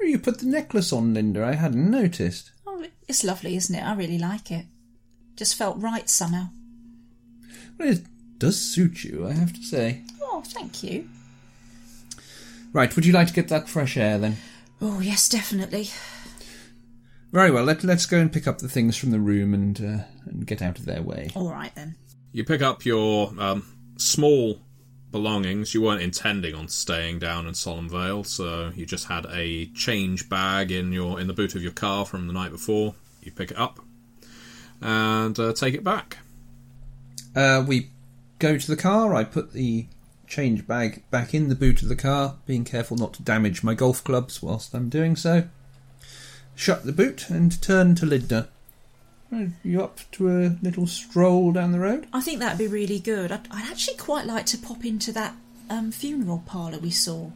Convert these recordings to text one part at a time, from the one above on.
Oh, you put the necklace on, Linda. I hadn't noticed. Oh, it's lovely, isn't it? I really like it. Just felt right somehow. Well, it does suit you, I have to say. Oh, thank you. Right, would you like to get that fresh air then? Oh, yes, definitely. Very well. Let, let's go and pick up the things from the room and uh, and get out of their way. All right then. You pick up your um, small belongings. You weren't intending on staying down in Solemn Vale, so you just had a change bag in your in the boot of your car from the night before. You pick it up and uh, take it back. Uh, we go to the car. I put the change bag back in the boot of the car, being careful not to damage my golf clubs whilst I'm doing so. Shut the boot and turn to Linda. Are you up to a little stroll down the road? I think that'd be really good. I'd, I'd actually quite like to pop into that um, funeral parlour we saw.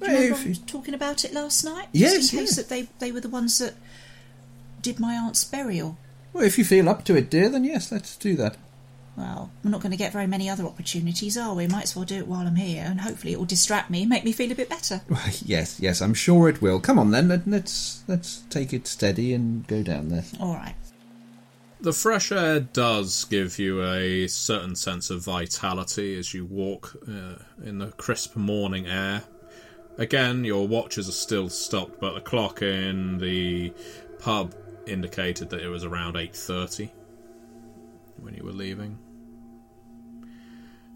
Do you remember you- talking about it last night? Yes, Just in case yes. that they, they were the ones that did my aunt's burial. Well, if you feel up to it, dear, then yes, let's do that. Well, we're not going to get very many other opportunities, are we? Might as well do it while I'm here, and hopefully it will distract me and make me feel a bit better. Yes, yes, I'm sure it will. Come on then, let, let's let's take it steady and go down there. All right. The fresh air does give you a certain sense of vitality as you walk uh, in the crisp morning air. Again, your watches are still stopped, but the clock in the pub indicated that it was around 8:30 when you were leaving.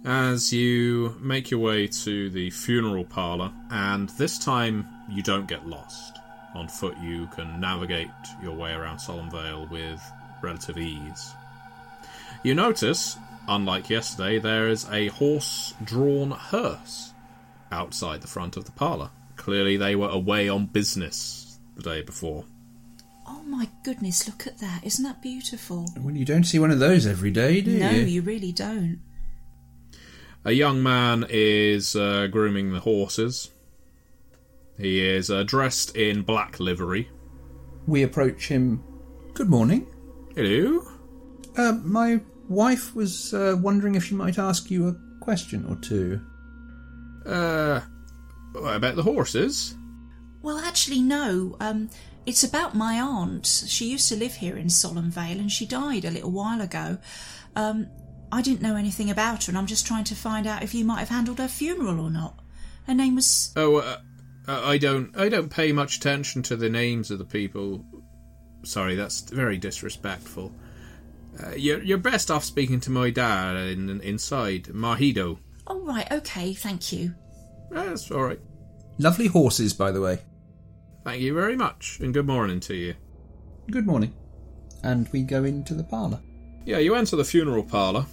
As you make your way to the funeral parlour, and this time you don't get lost. On foot, you can navigate your way around Solemn Vale with relative ease. You notice, unlike yesterday, there is a horse drawn hearse outside the front of the parlour. Clearly, they were away on business the day before. Oh my goodness, look at that. Isn't that beautiful? Well, you don't see one of those every day, do No, you? No, you really don't. A young man is uh, grooming the horses. He is uh, dressed in black livery. We approach him. Good morning. Hello? Uh, my wife was uh, wondering if she might ask you a question or two. Uh, about the horses? Well, actually, no. Um, it's about my aunt. She used to live here in Solemn Vale, and she died a little while ago. Um, I didn't know anything about her, and I'm just trying to find out if you might have handled her funeral or not. Her name was. Oh, uh, uh, I don't. I don't pay much attention to the names of the people. Sorry, that's very disrespectful. Uh, you're you're best off speaking to my dad in, inside Mahido. Oh, right, okay, thank you. That's all right. Lovely horses, by the way. Thank you very much, and good morning to you. Good morning. And we go into the parlour. Yeah, you enter the funeral parlour,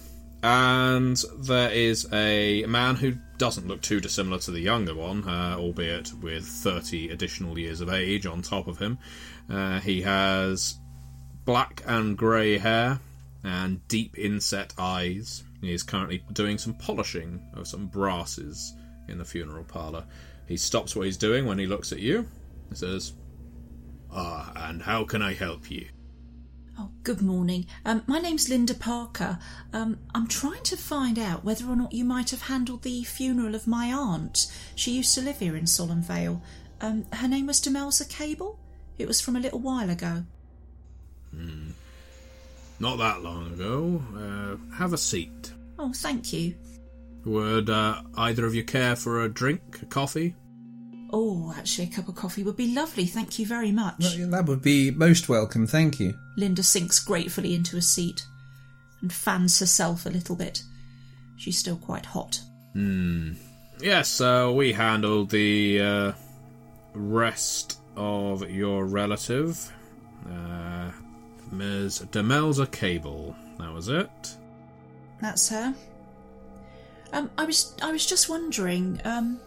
and there is a man who doesn't look too dissimilar to the younger one, uh, albeit with 30 additional years of age on top of him. Uh, he has black and grey hair and deep inset eyes. He is currently doing some polishing of some brasses in the funeral parlour. He stops what he's doing when he looks at you. He says, Ah, and how can I help you? Oh, good morning. Um, my name's Linda Parker. Um, I'm trying to find out whether or not you might have handled the funeral of my aunt. She used to live here in Solemn Vale. Um, her name was Demelza Cable. It was from a little while ago. Hmm. Not that long ago. Uh, have a seat. Oh, thank you. Would uh, either of you care for a drink, a coffee? Oh, actually, a cup of coffee would be lovely. Thank you very much. Well, That would be most welcome, thank you. Linda sinks gratefully into a seat and fans herself a little bit. She's still quite hot. Yes, uh, we handled the uh, rest of your relative, uh, Ms. Demelza Cable. That was it. That's her. Um, I was I was just wondering, um,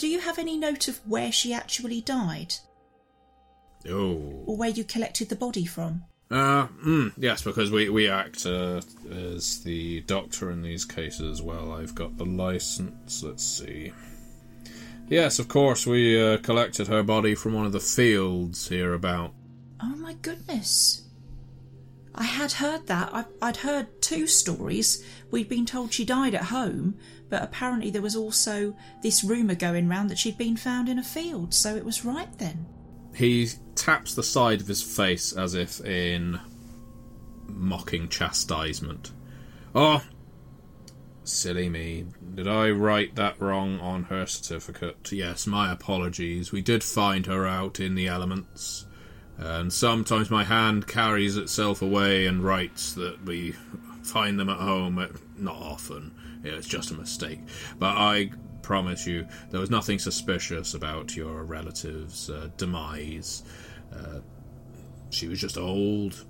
do you have any note of where she actually died, Oh. or where you collected the body from? Uh, mm, yes, because we, we act uh, as the doctor in these cases as well. I've got the license. Let's see. Yes, of course, we uh, collected her body from one of the fields hereabout. Oh my goodness! I had heard that. I, I'd heard two stories. We'd been told she died at home, but apparently there was also this rumour going round that she'd been found in a field, so it was right then. He taps the side of his face as if in mocking chastisement. Oh, silly me. Did I write that wrong on her certificate? Yes, my apologies. We did find her out in the elements. And sometimes my hand carries itself away and writes that we find them at home. Not often. It's just a mistake. But I promise you, there was nothing suspicious about your relative's uh, demise. Uh, she was just old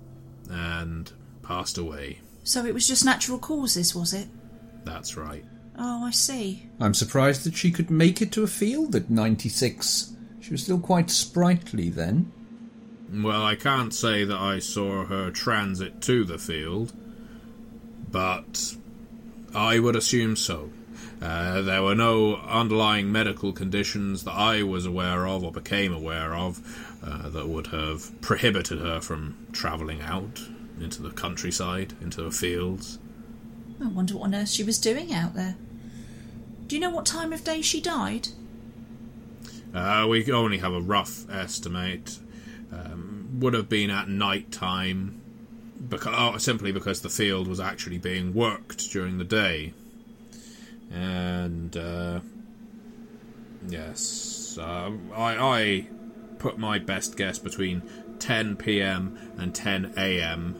and passed away. So it was just natural causes, was it? That's right. Oh, I see. I'm surprised that she could make it to a field at 96. She was still quite sprightly then. Well, I can't say that I saw her transit to the field, but I would assume so. Uh, there were no underlying medical conditions that I was aware of or became aware of uh, that would have prohibited her from travelling out into the countryside, into the fields. I wonder what on earth she was doing out there. Do you know what time of day she died? Uh, we only have a rough estimate. Um, would have been at night time, because, oh, simply because the field was actually being worked during the day. And uh, yes, uh, I, I put my best guess between 10 p.m. and 10 a.m.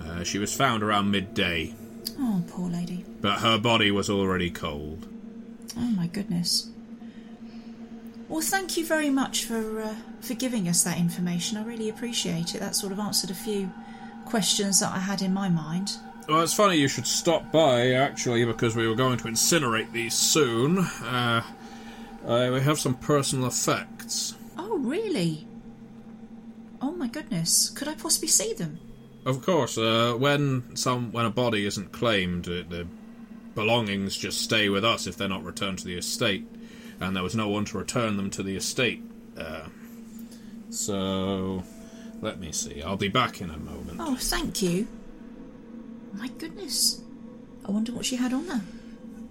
Uh, she was found around midday. Oh, poor lady. But her body was already cold. Oh my goodness. Well, thank you very much for uh, for giving us that information. I really appreciate it. That sort of answered a few questions that I had in my mind. Well, it's funny you should stop by, actually, because we were going to incinerate these soon. Uh, uh, we have some personal effects. Oh, really? Oh my goodness. Could I possibly see them? Of course, uh, when some when a body isn't claimed, the belongings just stay with us if they're not returned to the estate, and there was no one to return them to the estate. Uh, so, let me see. I'll be back in a moment. Oh, thank you. My goodness. I wonder what she had on her.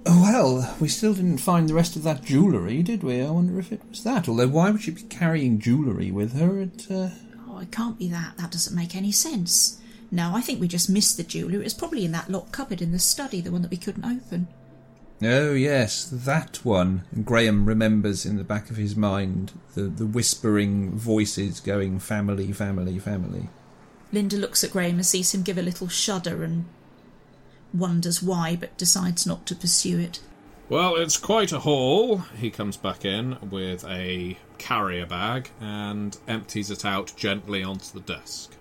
Oh, well, we still didn't find the rest of that jewellery, did we? I wonder if it was that. Although, why would she be carrying jewellery with her? It, uh... Oh, it can't be that. That doesn't make any sense. No, I think we just missed the jewellery. It was probably in that locked cupboard in the study, the one that we couldn't open. Oh, yes, that one. And Graham remembers in the back of his mind the, the whispering voices going, family, family, family. Linda looks at Graham and sees him give a little shudder and wonders why, but decides not to pursue it. Well, it's quite a haul. He comes back in with a carrier bag and empties it out gently onto the desk.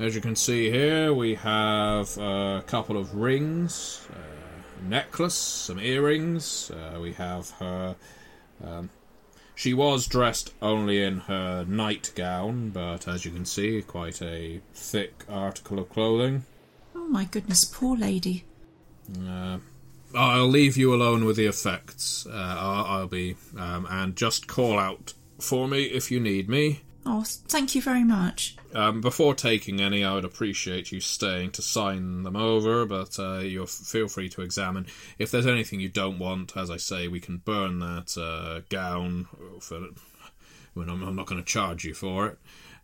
As you can see here, we have a couple of rings, a necklace, some earrings. Uh, we have her. Um, she was dressed only in her nightgown, but as you can see, quite a thick article of clothing. Oh my goodness, poor lady. Uh, I'll leave you alone with the effects. Uh, I'll, I'll, be. Um, and just call out for me if you need me. Oh, thank you very much. Um, before taking any, I would appreciate you staying to sign them over, but uh, you feel free to examine. If there's anything you don't want, as I say, we can burn that uh, gown. For, when I'm, I'm not going to charge you for it.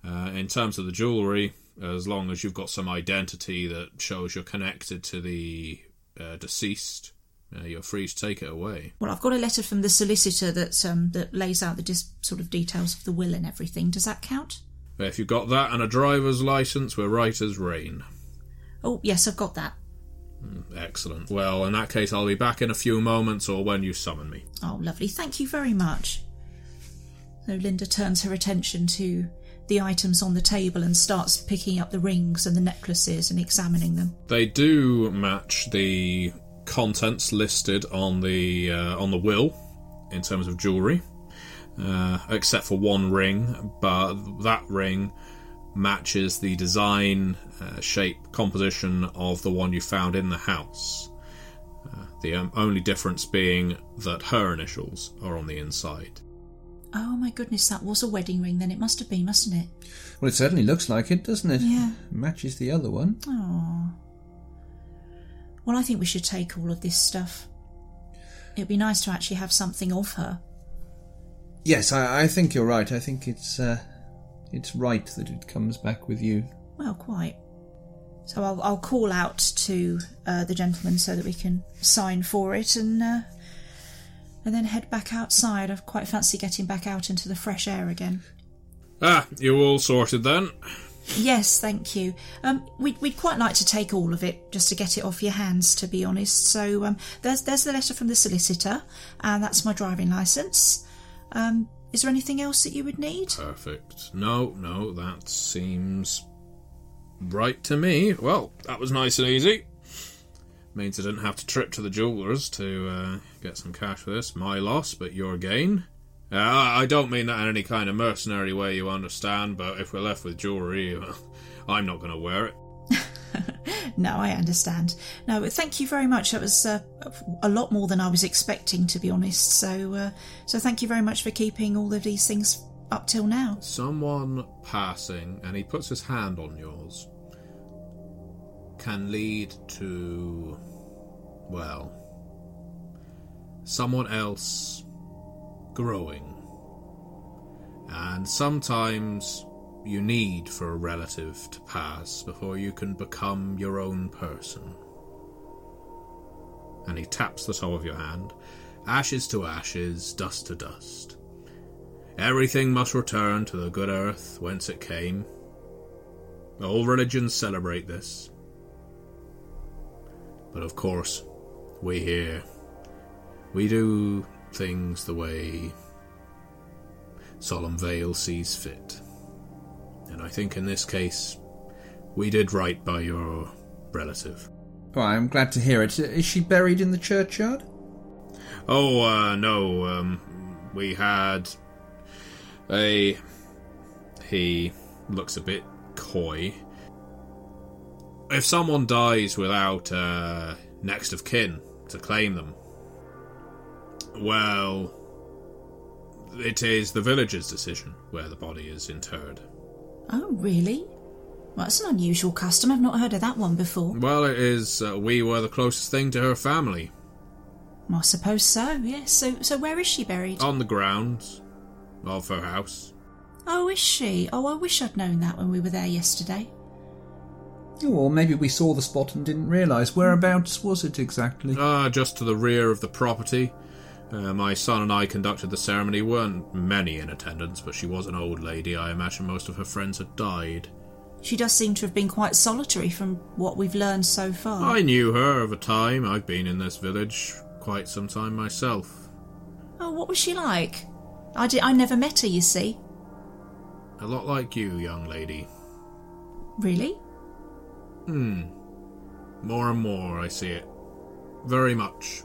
Uh, in terms of the jewellery, as long as you've got some identity that shows you're connected to the uh, deceased, uh, you're free to take it away. Well, I've got a letter from the solicitor that um, that lays out the dis- sort of details of the will and everything. Does that count? If you've got that and a driver's license, we're right as rain. Oh, yes, I've got that. Hmm, excellent. Well, in that case, I'll be back in a few moments or when you summon me. Oh, lovely. Thank you very much. So Linda turns her attention to the items on the table and starts picking up the rings and the necklaces and examining them. They do match the contents listed on the uh, on the will in terms of jewelry, uh, except for one ring. But that ring matches the design, uh, shape, composition of the one you found in the house. Uh, the um, only difference being that her initials are on the inside. Oh my goodness, that was a wedding ring then. It must have been, mustn't it? Well, it certainly looks like it, doesn't it? Yeah. Matches the other one. Oh. Well, I think we should take all of this stuff. It'd be nice to actually have something of her. Yes, I, I think you're right. I think it's uh, it's right that it comes back with you. Well, quite. So I'll, I'll call out to uh, the gentleman so that we can sign for it and uh, and then head back outside. I quite fancy getting back out into the fresh air again. Ah, you all sorted then? Yes, thank you. Um, we'd, we'd quite like to take all of it just to get it off your hands, to be honest. So um, there's there's the letter from the solicitor, and that's my driving licence. Um, is there anything else that you would need? Perfect. No, no, that seems right to me. Well, that was nice and easy. Means I didn't have to trip to the jeweller's to uh, get some cash for this. My loss, but your gain. Uh, I don't mean that in any kind of mercenary way, you understand, but if we're left with jewellery, I'm not going to wear it. No, I understand. No, but thank you very much. That was uh, a lot more than I was expecting, to be honest. So, uh, so thank you very much for keeping all of these things up till now. Someone passing, and he puts his hand on yours, can lead to, well, someone else growing. And sometimes you need for a relative to pass before you can become your own person. And he taps the toe of your hand. Ashes to ashes, dust to dust. Everything must return to the good earth whence it came. All religions celebrate this. But of course, we here, we do things the way Solemn Vale sees fit. And I think in this case, we did right by your relative. Well, I'm glad to hear it. Is she buried in the churchyard? Oh, uh, no, um, we had a. He looks a bit coy. If someone dies without uh, next of kin to claim them, well, it is the village's decision where the body is interred. Oh, really? Well, that's an unusual custom. I've not heard of that one before. Well, it is. Uh, we were the closest thing to her family. Well, I suppose so. Yes. So, so where is she buried? On the grounds of her house. Oh, is she? Oh, I wish I'd known that when we were there yesterday. Oh, or maybe we saw the spot and didn't realise. Whereabouts was it exactly? Ah, just to the rear of the property. Uh, my son and I conducted the ceremony. weren't many in attendance, but she was an old lady. I imagine most of her friends had died. She does seem to have been quite solitary from what we've learned so far. I knew her of a time. I've been in this village quite some time myself. Oh, what was she like? I, did, I never met her, you see. A lot like you, young lady. Really? Hmm. More and more, I see it. Very much.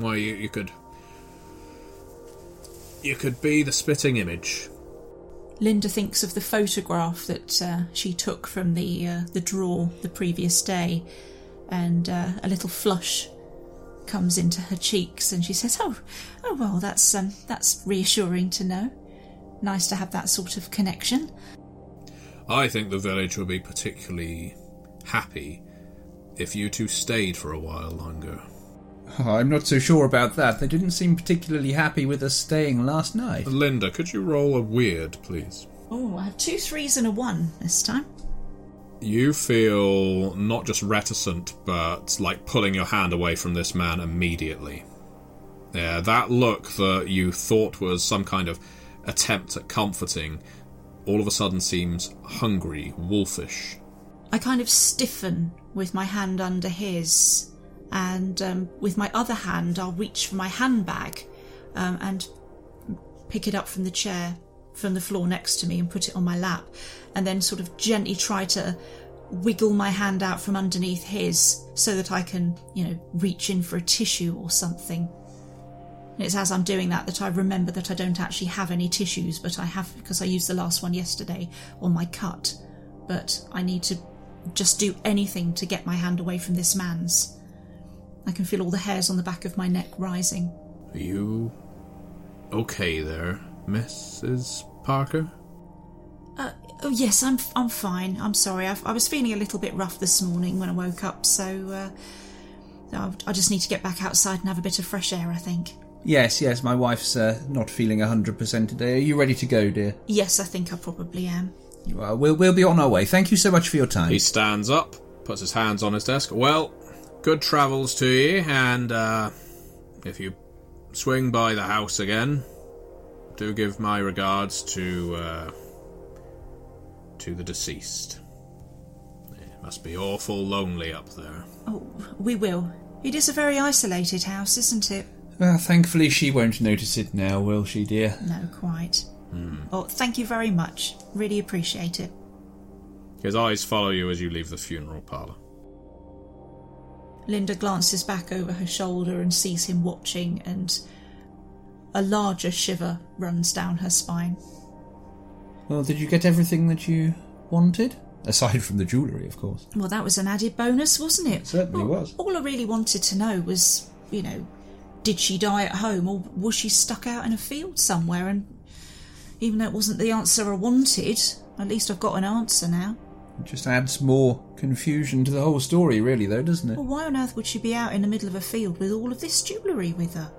Why, you, you could. You could be the spitting image. Linda thinks of the photograph that uh, she took from the uh, the drawer the previous day, and uh, a little flush comes into her cheeks, and she says, "Oh, oh well, that's um, that's reassuring to know. Nice to have that sort of connection." I think the village would be particularly happy if you two stayed for a while longer. Oh, I'm not so sure about that. They didn't seem particularly happy with us staying last night. Linda, could you roll a weird, please? Oh, I have two threes and a one this time. You feel not just reticent, but like pulling your hand away from this man immediately. Yeah, that look that you thought was some kind of attempt at comforting all of a sudden seems hungry, wolfish. I kind of stiffen with my hand under his, and um, with my other hand, I'll reach for my handbag um, and pick it up from the chair, from the floor next to me, and put it on my lap, and then sort of gently try to wiggle my hand out from underneath his so that I can, you know, reach in for a tissue or something. It's as I'm doing that that I remember that I don't actually have any tissues, but I have because I used the last one yesterday on my cut. But I need to just do anything to get my hand away from this man's. I can feel all the hairs on the back of my neck rising. Are you okay there? Mrs. Parker? Uh, oh yes, I'm I'm fine. I'm sorry. I, I was feeling a little bit rough this morning when I woke up, so uh, I, I just need to get back outside and have a bit of fresh air. I think. Yes, yes, my wife's uh, not feeling 100% today. Are you ready to go, dear? Yes, I think I probably am. You are. We'll, we'll be on our way. Thank you so much for your time. He stands up, puts his hands on his desk. Well, good travels to you, and uh, if you swing by the house again, do give my regards to uh, to the deceased. It must be awful lonely up there. Oh, we will. It is a very isolated house, isn't it? Well, thankfully she won't notice it now, will she, dear? No, quite. Oh, thank you very much. Really appreciate it. His eyes follow you as you leave the funeral parlour. Linda glances back over her shoulder and sees him watching, and a larger shiver runs down her spine. Well, did you get everything that you wanted? Aside from the jewellery, of course. Well, that was an added bonus, wasn't it? certainly Well, was. All I really wanted to know was, you know, did she die at home or was she stuck out in a field somewhere? And even though it wasn't the answer I wanted, at least I've got an answer now. It just adds more confusion to the whole story, really, though, doesn't it? Well, why on earth would she be out in the middle of a field with all of this jewellery with her?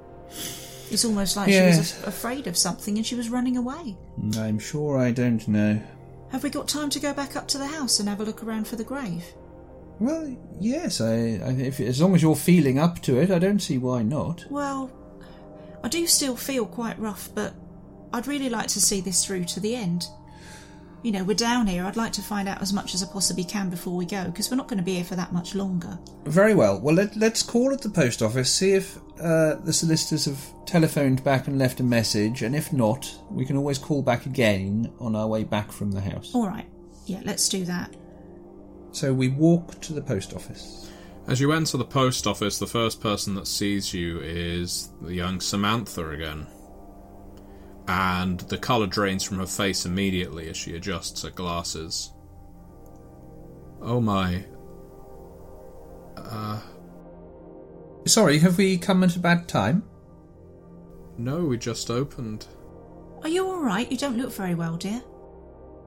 It's almost like she was Yes. afraid of something and she was running away. Mm, I'm sure I don't know. Have we got time to go back up to the house and have a look around for the grave? Well, yes, I, I if, as long as you're feeling up to it, I don't see why not. Well, I do still feel quite rough, but I'd really like to see this through to the end. You know, we're down here. I'd like to find out as much as I possibly can before we go, because we're not going to be here for that much longer. Very well. Well, let, let's call at the post office, see if uh, the solicitors have telephoned back and left a message, and if not, we can always call back again on our way back from the house. All right. Yeah, let's do that. So we walk to the post office. As you enter the post office, the first person that sees you is the young Samantha again. And the colour drains from her face immediately as she adjusts her glasses. Oh my. Uh, sorry, have we come at a bad time? No, we just opened. Are you all right? You don't look very well, dear.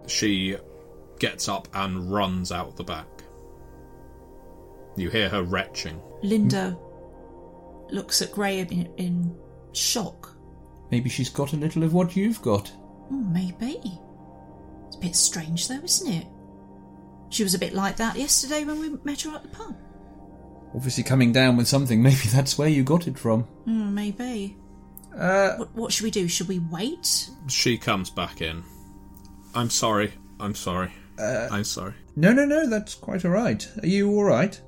She gets up and runs out the back. You hear her retching. Linda looks at Graham in, in shock. Maybe she's got a little of what you've got. Oh, maybe. It's a bit strange, though, isn't it? She was a bit like that yesterday when we met her at the pub. Obviously coming down with something, maybe that's where you got it from. Hmm, maybe. Uh, What, what should we do? Should we wait? She comes back in. I'm sorry. I'm sorry. I'm sorry. no, no, no, that's quite alright. Are you alright?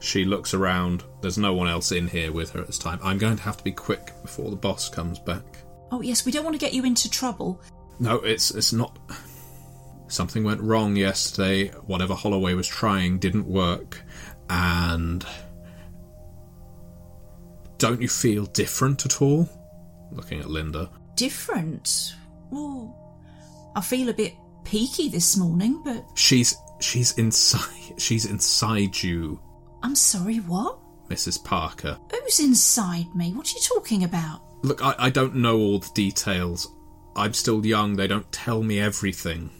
She looks around. There's no one else in here with her at this time. I'm going to have to be quick before the boss comes back. Oh, yes, we don't want to get you into trouble. No, it's it's not. Something went wrong yesterday. Whatever Holloway was trying didn't work, and don't you feel different at all? Looking at Linda. Different? Well, I feel a bit peaky this morning, but She's she's inside. She's inside you, I'm sorry, what? Mrs. Parker. Who's inside me? What are you talking about? Look, I, I don't know all the details. I'm still young, they don't tell me everything.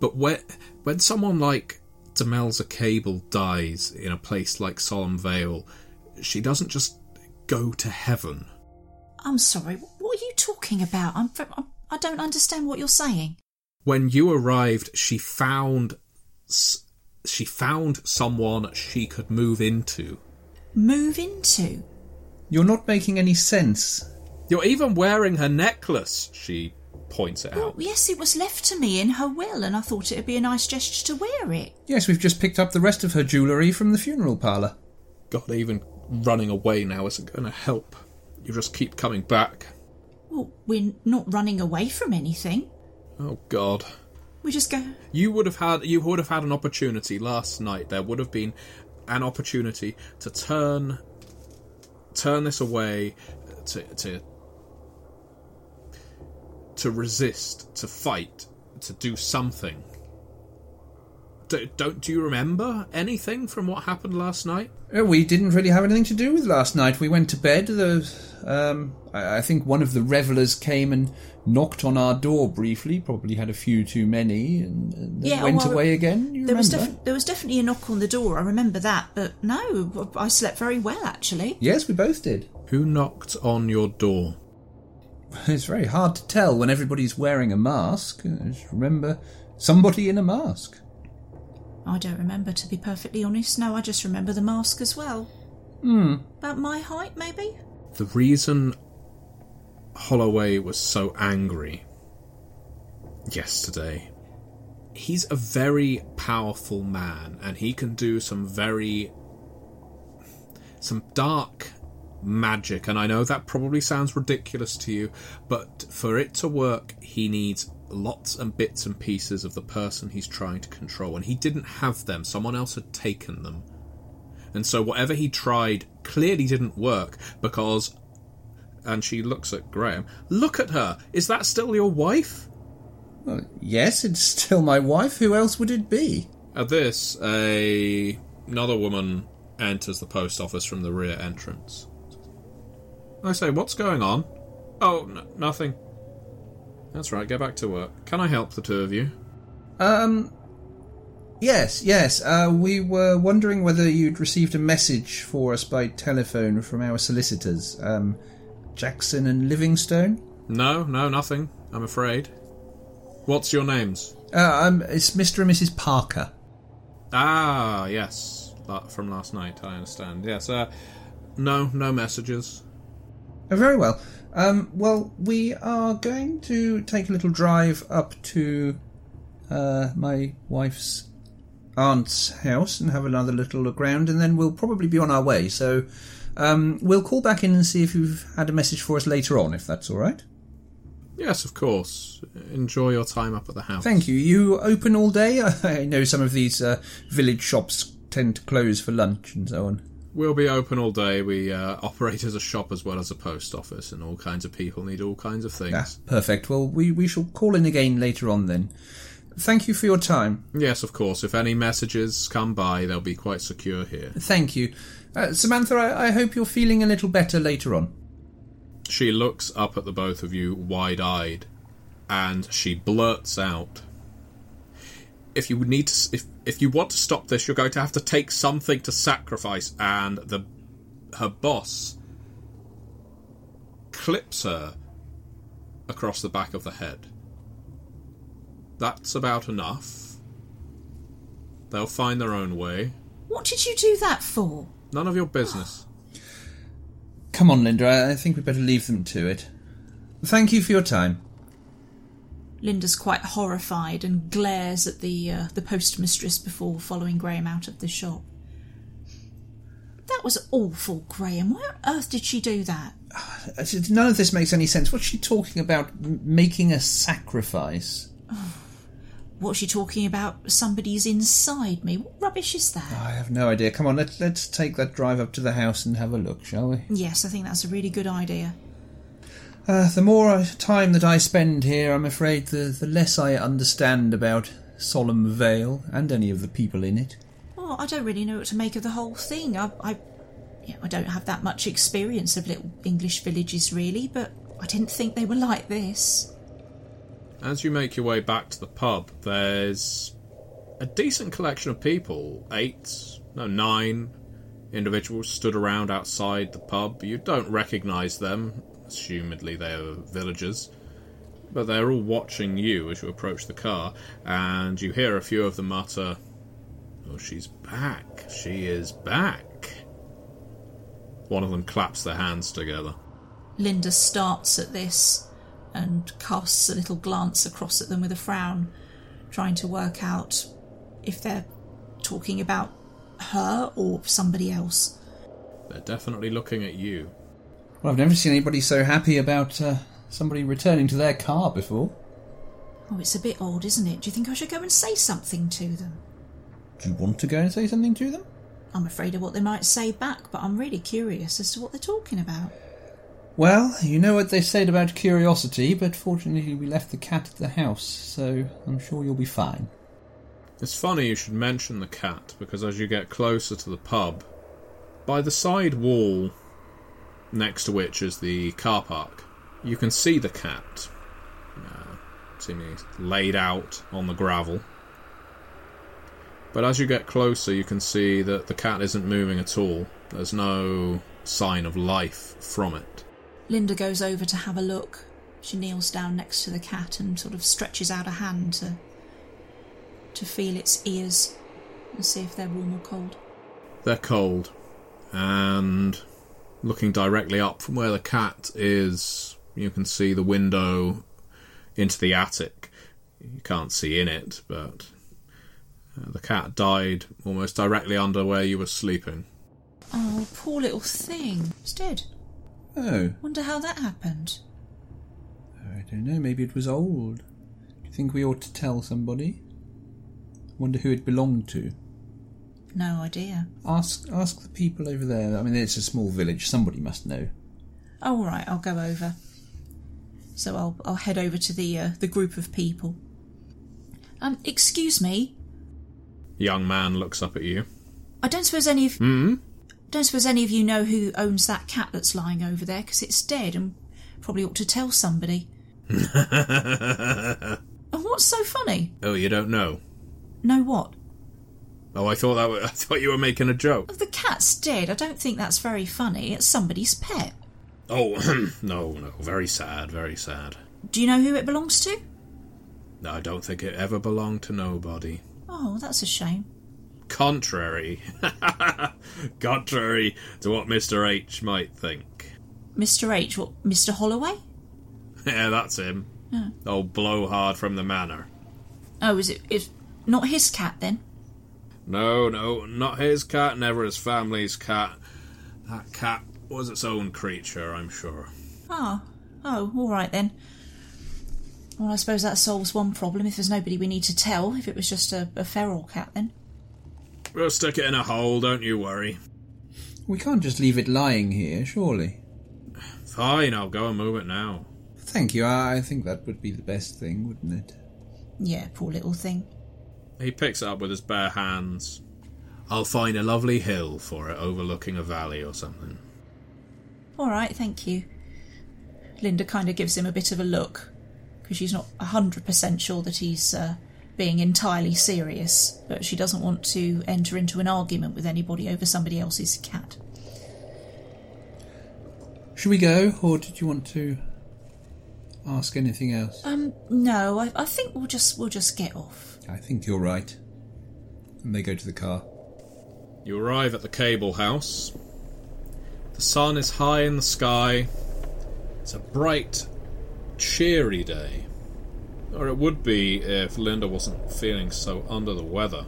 But when, when someone like Demelza Cable dies in a place like Solemn Vale, she doesn't just go to heaven. I'm sorry, what are you talking about? I'm, I'm, I don't understand what you're saying. When you arrived, she found s- she found someone she could move into. Move into? You're not making any sense. You're even wearing her necklace, she points it Well, out. yes, it was left to me in her will, and I thought it'd be a nice gesture to wear it. Yes, we've just picked up the rest of her jewellery from the funeral parlour. God, even running away now isn't going to help. You just keep coming back. Well, we're not running away from anything. Oh God. We just go. You would have had you would have had an opportunity last night. There would have been an opportunity to turn turn this away, to to to resist, to fight, to do something. D- don't do you remember anything from what happened last night? Uh, We didn't really have anything to do with last night. We went to bed. The, um, I, I think one of the revellers came and knocked on our door briefly. Probably had a few too many, and, and Yeah, went well, away again. You There was, remember? there was definitely a knock on the door, I remember that, but no, I slept very well actually. yes, we both did. Who knocked on your door? It's very hard to tell when everybody's wearing a mask. Just remember somebody in a mask. I don't remember, to be perfectly honest. No, I just remember the mask as well. Hmm. About my height, maybe? The reason Holloway was so angry yesterday, he's a very powerful man and he can do some very. some dark magic. And I know that probably sounds ridiculous to you, but for it to work, he needs lots and bits and pieces of the person he's trying to control. And he didn't have them, someone else had taken them. And so whatever he tried clearly didn't work because. And she looks at Graham. Look at her! Is that still your wife? Well, yes, it's still my wife. Who else would it be? At this, a another woman enters the post office from the rear entrance. I say, what's going on? Oh, n- nothing. That's right, go back to work. Can I help the two of you? Um, yes, yes. Uh, we were wondering whether you'd received a message for us by telephone from our solicitors, um, Jackson and Livingstone. No, no, nothing, I'm afraid. What's your names? Uh, um, it's Mr. and Mrs. Parker. Ah, yes. From last night, I understand. Yes, uh, no, no messages. Oh, very well. Um, well, we are going to take a little drive up to uh, my wife's aunt's house and have another little look round, and then we'll probably be on our way. So um, we'll call back in and see if you've had a message for us later on, if that's all right. Yes, of course. Enjoy your time up at the house. Thank you. You open all day? I know some of these uh, village shops tend to close for lunch and so on. We'll be open all day. We uh, operate as a shop as well as a post office, and all kinds of people need all kinds of things. Ah, perfect. Well, we, we shall call in again later on then. Thank you for your time. Yes, of course. If any messages come by, they'll be quite secure here. Thank you. Uh, Samantha, I, I hope you're feeling a little better later on. She looks up at the both of you, wide eyed, and she blurts out. If you need to, if if you want to stop this, you're going to have to take something to sacrifice. And the her boss clips her across the back of the head. That's about enough. They'll find their own way. What did you do that for? None of your business. Come on, Linda, I, I think we'd better leave them to it. Thank you for your time. Linda's quite horrified and glares at the uh, the postmistress before following Graham out of the shop. That was awful, Graham. Why on earth did she do that? None of this makes any sense. What's she talking about? M- making a sacrifice? What's she talking about? Somebody's inside me. What rubbish is that? I have no idea. Come on, let's let's take that drive up to the house and have a look, shall we? Yes, I think that's a really good idea. Uh, the more time that I spend here, I'm afraid the, the less I understand about Solemn Vale and any of the people in it. Well, I don't really know what to make of the whole thing. I, I, yeah, I don't have that much experience of little English villages, really, but I didn't think they were like this. As you make your way back to the pub, there's a decent collection of people. Eight, no, nine individuals stood around outside the pub. You don't recognise them. Assumedly, they are villagers. But they're all watching you as you approach the car, and you hear a few of them mutter, Oh, she's back. She is back. One of them claps their hands together. Linda starts at this and casts a little glance across at them with a frown, trying to work out if they're talking about her or somebody else. They're definitely looking at you. Well, I've never seen anybody so happy about uh, somebody returning to their car before. Oh, it's a bit odd, isn't it? Do you think I should go and say something to them? Do you want to go and say something to them? I'm afraid of what they might say back, but I'm really curious as to what they're talking about. Well, you know what they said about curiosity, but fortunately we left the cat at the house, so I'm sure you'll be fine. It's funny you should mention the cat because as you get closer to the pub, by the side wall next to which is the car park, you can see the cat, uh, seemingly laid out on the gravel. But as you get closer, you can see that the cat isn't moving at all. There's no sign of life from it. Linda goes over to have a look. She kneels down next to the cat and sort of stretches out a hand to to feel its ears and see if they're warm or cold. They're cold, and looking directly up from where the cat is, you can see the window into the attic. You can't see in it, but uh, the cat died almost directly under where you were sleeping. Oh, poor little thing. It's dead. Oh, Wonder how that happened. I don't know. Maybe it was old. Do you think we ought to tell somebody? Wonder who it belonged to. No idea. Ask ask the people over there. I mean, it's a small village. Somebody must know. Oh, all right. I'll go over. So I'll I'll head over to the uh, the group of people. Um, excuse me. Young man looks up at you. I don't suppose any of Hmm? don't suppose any of you know who owns that cat that's lying over there because it's dead and probably ought to tell somebody. and what's so funny? Oh, you don't know? Know what? Oh, I thought that. Was, I thought you were making a joke. If the cat's dead, I don't think that's very funny. It's somebody's pet. Oh, no, no, very sad, very sad. Do you know who it belongs to? No, I don't think it ever belonged to nobody. Oh, that's a shame. Contrary, contrary to what Mister H might think. Mr. H, what, Mr. Holloway? Yeah, that's him. Oh. Old blowhard from the manor. Oh, is it? It's not his cat then? No, no, not his cat, never his family's cat. That cat was its own creature, I'm sure. Ah, oh, all right then. Well, I suppose that solves one problem. If there's nobody we need to tell, if it was just a, a feral cat, then. We'll stick it in a hole, don't you worry. We can't just leave it lying here, surely. Fine, I'll go and move it now. Thank you. I I think that would be the best thing, wouldn't it? Yeah, poor little thing. He picks it up with his bare hands. I'll find a lovely hill for it overlooking a valley or something. All right, thank you. Linda kind of gives him a bit of a look because she's not 100% sure that he's uh, being entirely serious, but she doesn't want to enter into an argument with anybody over somebody else's cat. Should we go, or did you want to ask anything else? Um, no, I, I think we'll just we'll just get off. I think you're right. And they go to the car. You arrive at the cable house. The sun is high in the sky. It's a bright, cheery day. Or it would be if Linda wasn't feeling so under the weather.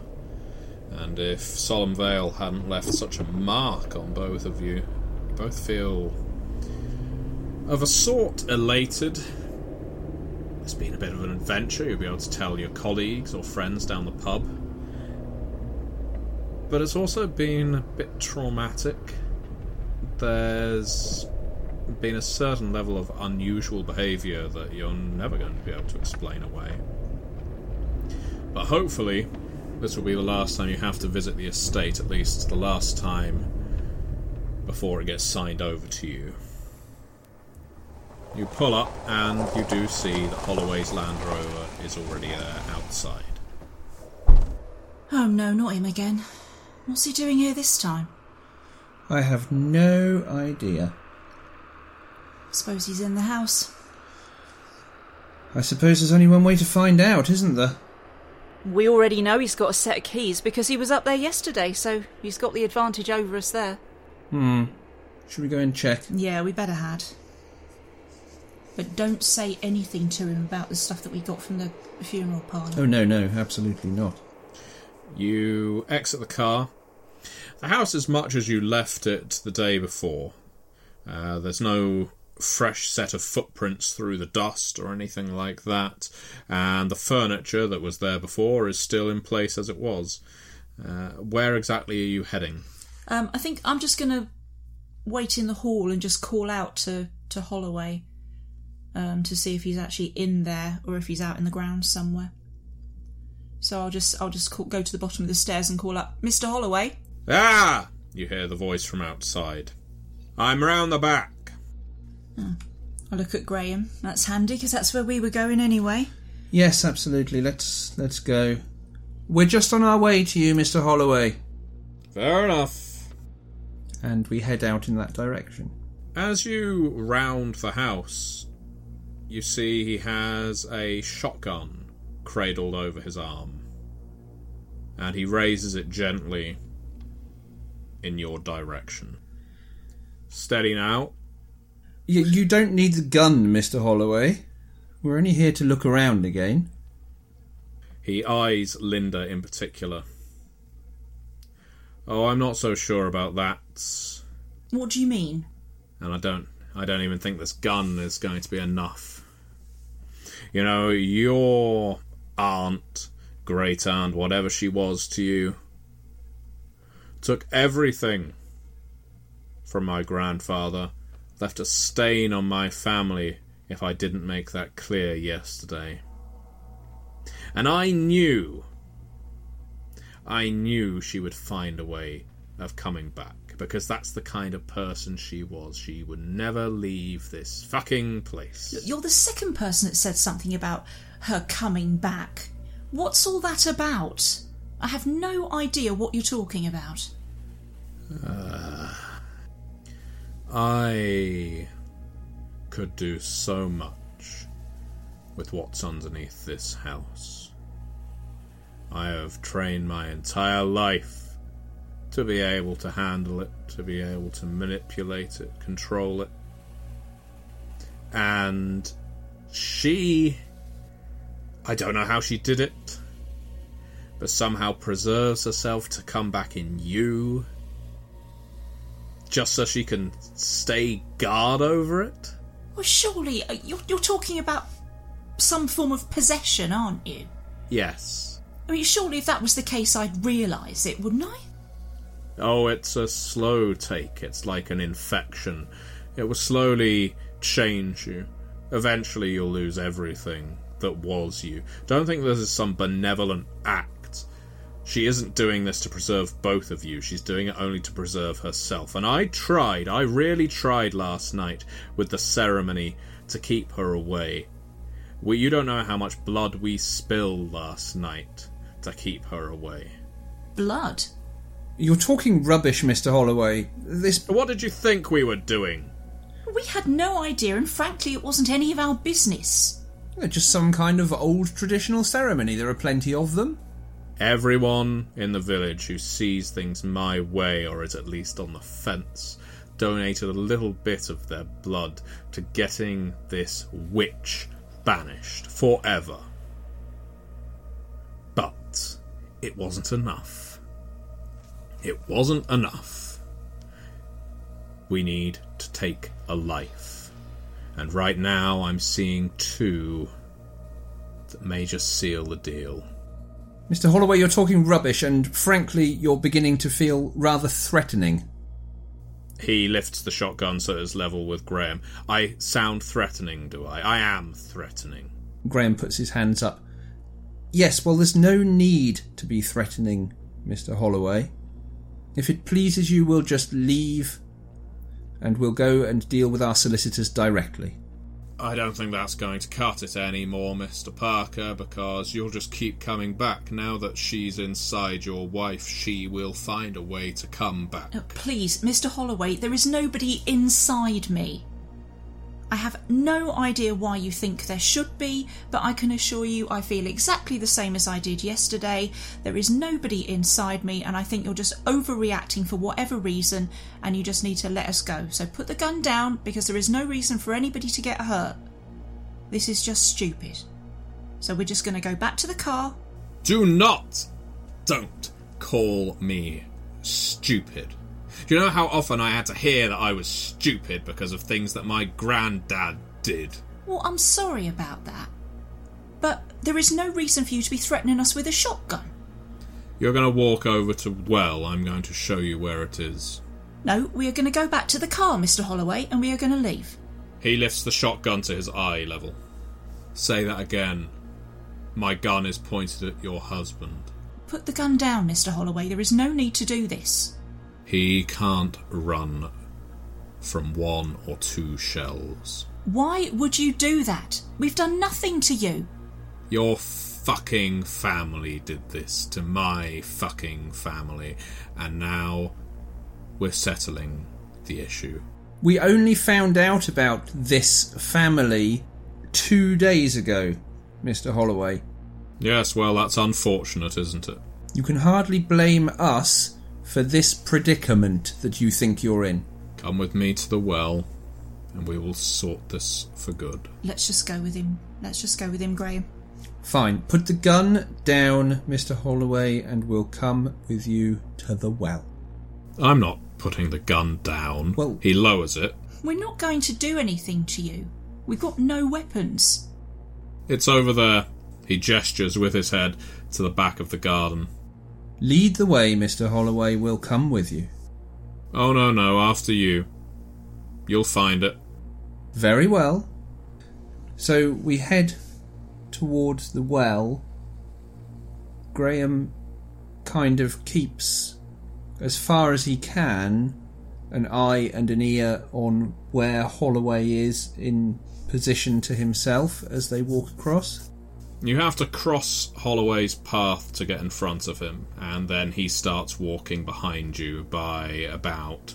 And if Solemn Vale hadn't left such a mark on both of you. You both feel of a sort elated. It's been a bit of an adventure. You'll be able to tell your colleagues or friends down the pub but it's also been a bit traumatic. There's been a certain level of unusual behaviour that you're never going to be able to explain away. But hopefully, this will be the last time you have to visit the estate, at least the last time before it gets signed over to you. You pull up, and you do see that Holloway's Land Rover is already there outside. Oh no, not him again. What's he doing here this time? I have no idea. I suppose he's in the house. I suppose there's only one way to find out, isn't there? We already know he's got a set of keys because he was up there yesterday, so he's got the advantage over us there. Hmm. Should we go and check? Yeah, we better had. But don't say anything to him about the stuff that we got from the funeral parlour. Oh, no, no, absolutely not. You exit the car. The house is much as you left it the day before. Uh, there's no fresh set of footprints through the dust or anything like that, and the furniture that was there before is still in place as it was. Uh, where exactly are you heading? Um, I think I'm just going to wait in the hall and just call out to, to Holloway um, to see if he's actually in there or if he's out in the grounds somewhere. So I'll just I'll just call, go to the bottom of the stairs and call up Mr. Holloway. Ah! You hear the voice from outside. I'm round the back. I look at Graham. That's handy because that's where we were going anyway. Yes, absolutely. Let's let's go. We're just on our way to you, Mr. Holloway. Fair enough. And we head out in that direction. As you round the house, you see he has a shotgun cradled over his arm. And he raises it gently in your direction. Steady now. You, you don't need the gun, Mr. Holloway. We're only here to look around again. He eyes Linda in particular. Oh, I'm not so sure about that. What do you mean? And I don't I don't even think this gun is going to be enough. You know, your aunt, great aunt, whatever she was to you, took everything from my grandfather, left a stain on my family if I didn't make that clear yesterday. And I knew, I knew she would find a way of coming back because that's the kind of person she was. She would never leave this fucking place. You're the second person that said something about her coming back. What's all that about? I have no idea what you're talking about. Uh, I could do so much with what's underneath this house. I have trained my entire life to be able to handle it, to be able to manipulate it, control it. And she. I don't know how she did it, but somehow preserves herself to come back in you just so she can stay guard over it? Well, surely uh, you're, you're talking about some form of possession, aren't you? Yes. I mean, surely if that was the case, I'd realise it, wouldn't I? Oh, it's a slow take. It's like an infection. It will slowly change you. Eventually, you'll lose everything that was you. Don't think this is some benevolent act. She isn't doing this to preserve both of you. She's doing it only to preserve herself. And I tried, I really tried last night with the ceremony to keep her away. We, you don't know how much blood we spilled last night to keep her away. Blood. You're talking rubbish, Mr. Holloway. This. What did you think we were doing? We had no idea, and frankly, it wasn't any of our business. Just some kind of old traditional ceremony. There are plenty of them. Everyone in the village who sees things my way or is at least on the fence donated a little bit of their blood to getting this witch banished forever. But it wasn't enough. It wasn't enough. We need to take a life. And right now I'm seeing two that may just seal the deal. Mr. Holloway, you're talking rubbish, and frankly, you're beginning to feel rather threatening. He lifts the shotgun so it's level with Graham. I sound threatening, do I? I am threatening. Graham puts his hands up. Yes, well, there's no need to be threatening, Mr. Holloway. If it pleases you, we'll just leave and we'll go and deal with our solicitors directly. I don't think that's going to cut it anymore, Mr. Parker, because you'll just keep coming back. Now that she's inside your wife, she will find a way to come back. Oh, please, Mr. Holloway, there is nobody inside me. I have no idea why you think there should be, but I can assure you I feel exactly the same as I did yesterday. There is nobody inside me, and I think you're just overreacting for whatever reason, and you just need to let us go. So put the gun down because there is no reason for anybody to get hurt. This is just stupid. So we're just going to go back to the car. Do not! Don't call me stupid. Do you know how often I had to hear that I was stupid because of things that my granddad did? Well, I'm sorry about that. But there is no reason for you to be threatening us with a shotgun. You're going to walk over to well, I'm going to show you where it is. No, we are going to go back to the car, Mr. Holloway, and we are going to leave. He lifts the shotgun to his eye level. Say that again. My gun is pointed at your husband. Put the gun down, Mr. Holloway. There is no need to do this. He can't run from one or two shells. Why would you do that? We've done nothing to you. Your fucking family did this to my fucking family, and now we're settling the issue. We only found out about this family two days ago, Mr. Holloway. Yes, well, that's unfortunate, isn't it? You can hardly blame us for this predicament that you think you're in. Come with me to the well, and we will sort this for good. Let's just go with him. Let's just go with him, Graham. Fine. Put the gun down, Mr. Holloway, and we'll come with you to the well. I'm not putting the gun down. Well- he lowers it. We're not going to do anything to you. We've got no weapons. It's over there. He gestures with his head to the back of the garden. Lead the way, Mr. Holloway. We'll come with you. Oh, no, no, after you. You'll find it. Very well. So we head towards the well. Graham kind of keeps, as far as he can, an eye and an ear on where Holloway is in position to himself as they walk across. You have to cross Holloway's path to get in front of him, and then he starts walking behind you by about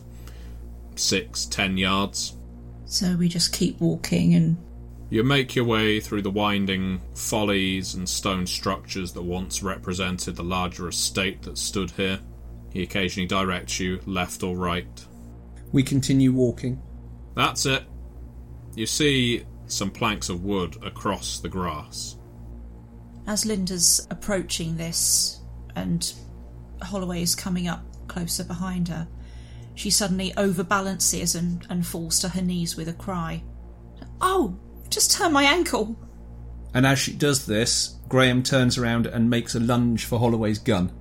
six, ten yards. So we just keep walking and. You make your way through the winding follies and stone structures that once represented the larger estate that stood here. He occasionally directs you left or right. We continue walking. That's it. You see some planks of wood across the grass. As Linda's approaching this and Holloway is coming up closer behind her, she suddenly overbalances and, and falls to her knees with a cry. Oh, just turn my ankle. And as she does this, Graham turns around and makes a lunge for Holloway's gun.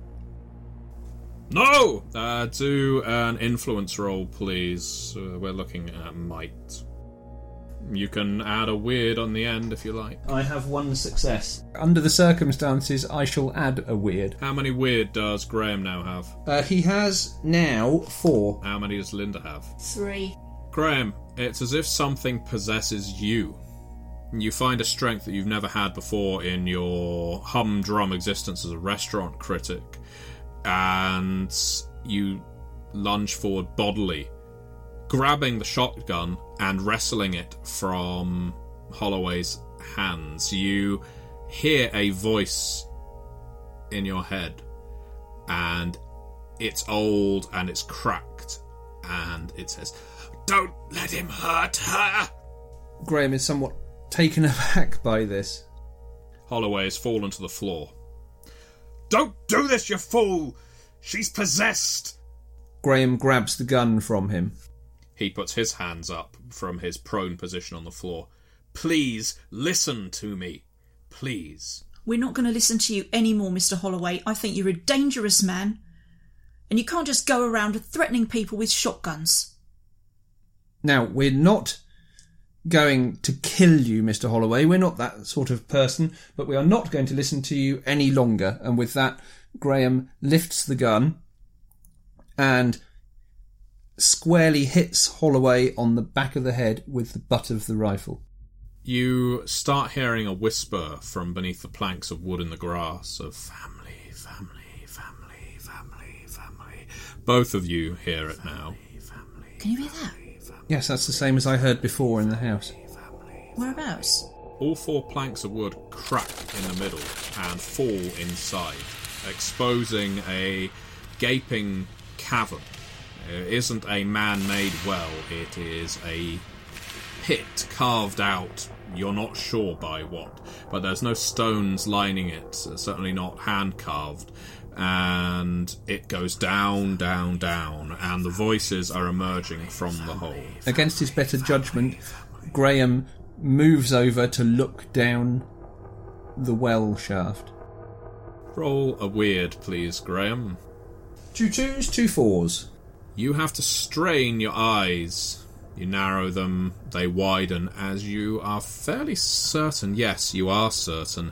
No! Uh, do an influence roll, please. Uh, we're looking at might. You can add a weird on the end if you like. I have one success. Under the circumstances, I shall add a weird. How many weird does Graham now have? Uh, he has now four. How many does Linda have? Three. Graham, it's as if something possesses you. You find a strength that you've never had before in your humdrum existence as a restaurant critic, and you lunge forward bodily, grabbing the shotgun and wrestling it from Holloway's hands. You hear a voice in your head, and it's old and it's cracked, and it says, Don't let him hurt her! Graham is somewhat taken aback by this. Holloway has fallen to the floor. Don't do this, you fool! She's possessed! Graham grabs the gun from him. He puts his hands up from his prone position on the floor. Please listen to me. Please. We're not going to listen to you anymore, Mr. Holloway. I think you're a dangerous man. And you can't just go around threatening people with shotguns. Now, we're not going to kill you, Mr. Holloway. We're not that sort of person, but we are not going to listen to you any longer. And with that, Graham lifts the gun and squarely hits Holloway on the back of the head with the butt of the rifle. You start hearing a whisper from beneath the planks of wood in the grass of family, family, family, family, family. Both of you hear it now. Can you hear that? Yes, that's the same as I heard before in the house. Whereabouts? All four planks of wood crack in the middle and fall inside, exposing a gaping cavern. It isn't a man made well, it is a pit carved out, you're not sure by what, but there's no stones lining it, certainly not hand carved. And it goes down, down, down, and the voices are emerging from the hole. Against his better judgment, Graham moves over to look down the well shaft. Roll a weird, please, Graham. Two twos, two fours. You have to strain your eyes. You narrow them, they widen as you are fairly certain, yes, you are certain,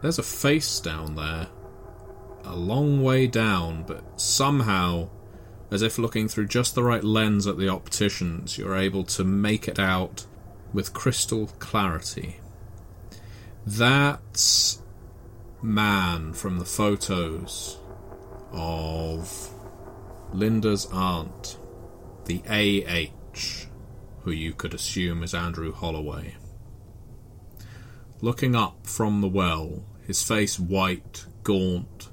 There's a face down there. A long way down, but somehow, as if looking through just the right lens at the opticians, you're able to make it out with crystal clarity. That's man from the photos of Linda's aunt, the AH, who you could assume is Andrew Holloway. Looking up from the well, his face white, gaunt,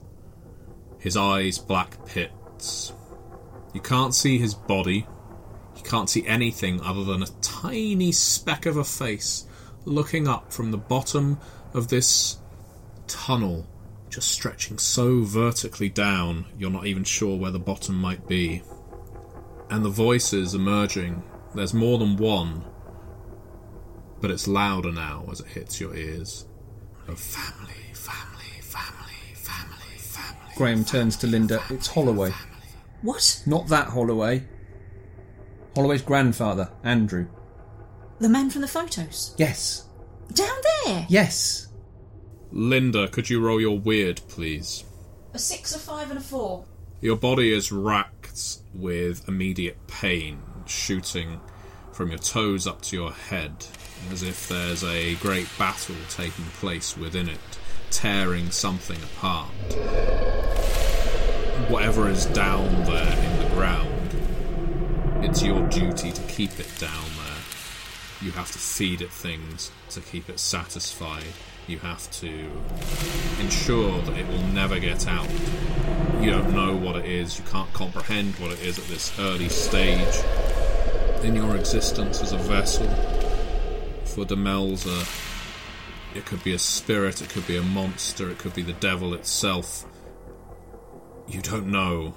his eyes black pits. You can't see his body. You can't see anything other than a tiny speck of a face looking up from the bottom of this tunnel, just stretching so vertically down you're not even sure where the bottom might be. And the voices emerging, there's more than one, but it's louder now as it hits your ears. Of family, family, family, family, family. Graham turns to Linda. It's Holloway. What? Not that Holloway. Holloway's grandfather, Andrew. The man from the photos? Yes. Down there? Yes. Linda, could you roll your weird, please? A six, a five, and a four. Your body is racked with immediate pain, shooting from your toes up to your head, as if there's a great battle taking place within it, tearing something apart. Whatever is down there in the ground, it's your duty to keep it down there. You have to feed it things to keep it satisfied. You have to ensure that it will never get out. You don't know what it is, you can't comprehend what it is at this early stage in your existence as a vessel. For Demelza, it could be a spirit, it could be a monster, it could be the devil itself. You don't know.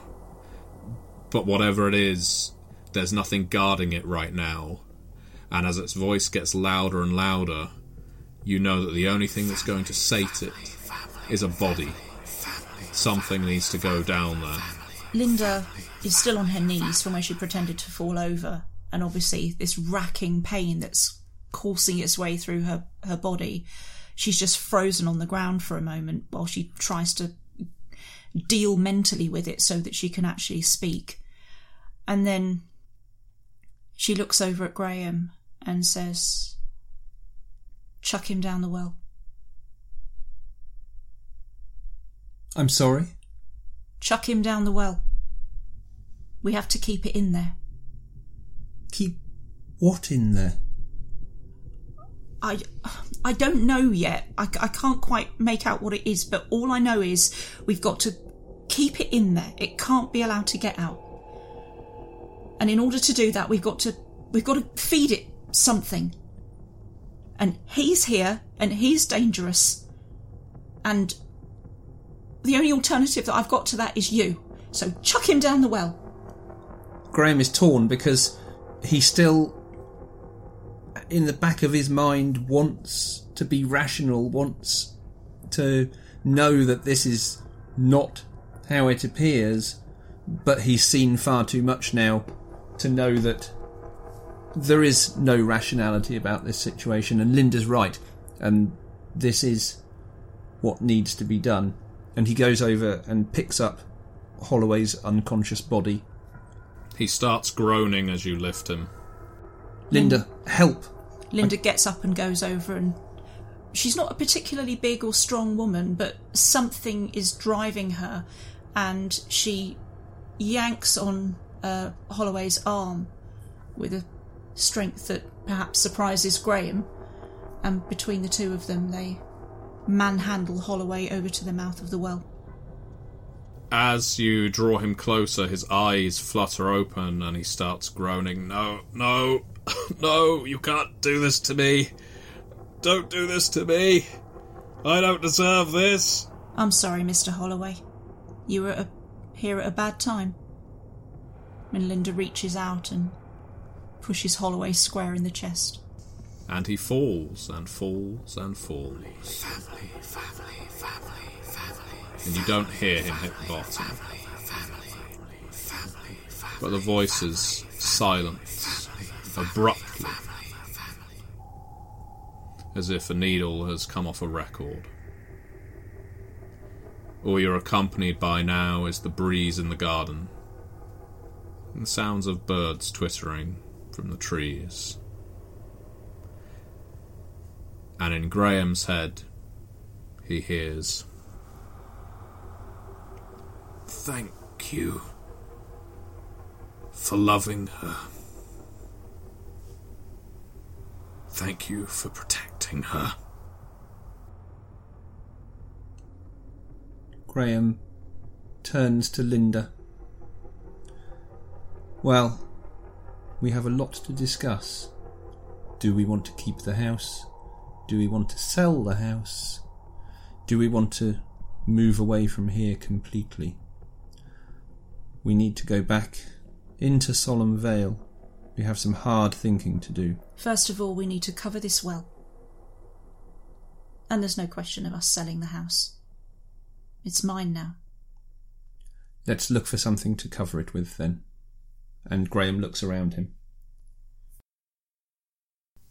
But whatever it is, there's nothing guarding it right now. And as its voice gets louder and louder, you know that the only thing that's going to sate it is a body. Something needs to go down there. Linda is still on her knees from where she pretended to fall over, and obviously this racking pain that's coursing its way through her, her body. She's just frozen on the ground for a moment while she tries to deal mentally with it so that she can actually speak. And then she looks over at Graham and says, Chuck him down the well. I'm sorry. Chuck him down the well. We have to keep it in there. Keep what in there? I, I don't know yet. I, I can't quite make out what it is, but all I know is we've got to keep it in there. It can't be allowed to get out. And in order to do that, we've got to we've got to feed it something. And he's here, and he's dangerous. And the only alternative that I've got to that is you. So chuck him down the well. Graham is torn because he still, in the back of his mind, wants to be rational, wants to know that this is not how it appears, but he's seen far too much now to know that there is no rationality about this situation, and Linda's right, and this is what needs to be done. And he goes over and picks up Holloway's unconscious body. He starts groaning as you lift him. Linda, help! Linda gets up and goes over and she's not a particularly big or strong woman, but something is driving her and she yanks on uh, Holloway's arm with a strength that perhaps surprises Graham. And between the two of them, they manhandle Holloway over to the mouth of the well. As you draw him closer, his eyes flutter open and he starts groaning. No, no, no, you can't do this to me. Don't do this to me. I don't deserve this. I'm sorry, Mr. Holloway. You were a, here at a bad time. And Linda reaches out and pushes Holloway square in the chest. And he falls and falls and falls. Family, family, family, family. And you don't hear him hit the bottom. But the voices silence abruptly, as if a needle has come off a record. All you're accompanied by now is the breeze in the garden and the sounds of birds twittering from the trees. And in Graham's head, he hears. Thank you for loving her. Thank you for protecting her. Graham turns to Linda. Well, we have a lot to discuss. Do we want to keep the house? Do we want to sell the house? Do we want to move away from here completely? We need to go back into Solemn Vale. We have some hard thinking to do. First of all, we need to cover this well. And there's no question of us selling the house. It's mine now. Let's look for something to cover it with then. And Graham looks around him.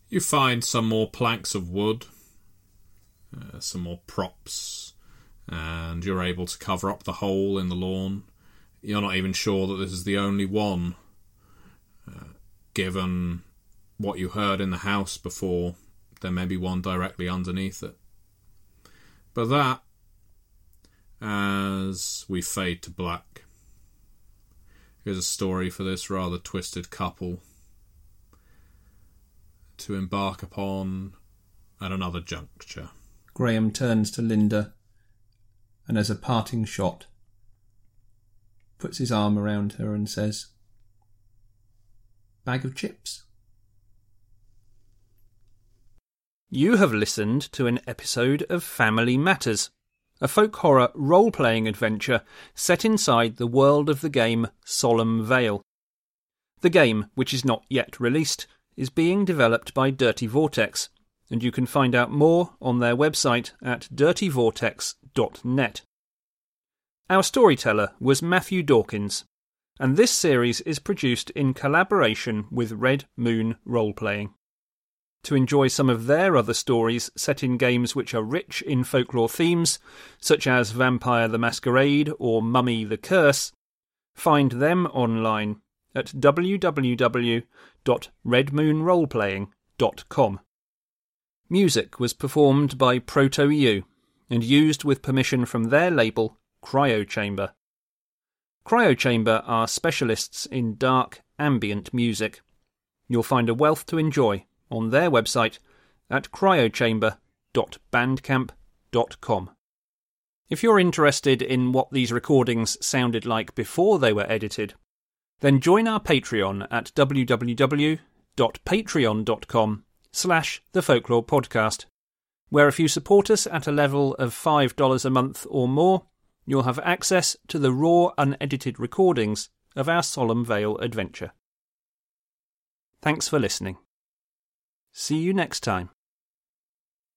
You find some more planks of wood, uh, some more props, and you're able to cover up the hole in the lawn. You're not even sure that this is the only one, uh, given what you heard in the house before. There may be one directly underneath it. But that, as we fade to black, is a story for this rather twisted couple to embark upon at another juncture. Graham turns to Linda and, as a parting shot, puts his arm around her and says, Bag of chips? You have listened to an episode of Family Matters, a folk horror role playing adventure set inside the world of the game Solemn Vale. The game, which is not yet released, is being developed by Dirty Vortex, and you can find out more on their website at dirtyvortex.net. Our storyteller was Matthew Dawkins, and this series is produced in collaboration with Red Moon Role Playing. To enjoy some of their other stories set in games which are rich in folklore themes, such as Vampire the Masquerade or Mummy the Curse, find them online at www.redmoonroleplaying.com. Music was performed by Proto U and used with permission from their label Cryo Chamber. Cryo Chamber are specialists in dark, ambient music. You'll find a wealth to enjoy on their website at cryochamber.bandcamp.com. If you're interested in what these recordings sounded like before they were edited, then join our Patreon at www.patreon.com slash the folklore podcast, where if you support us at a level of $5 a month or more, you'll have access to the raw, unedited recordings of our Solemn Vale adventure. Thanks for listening. See you next time.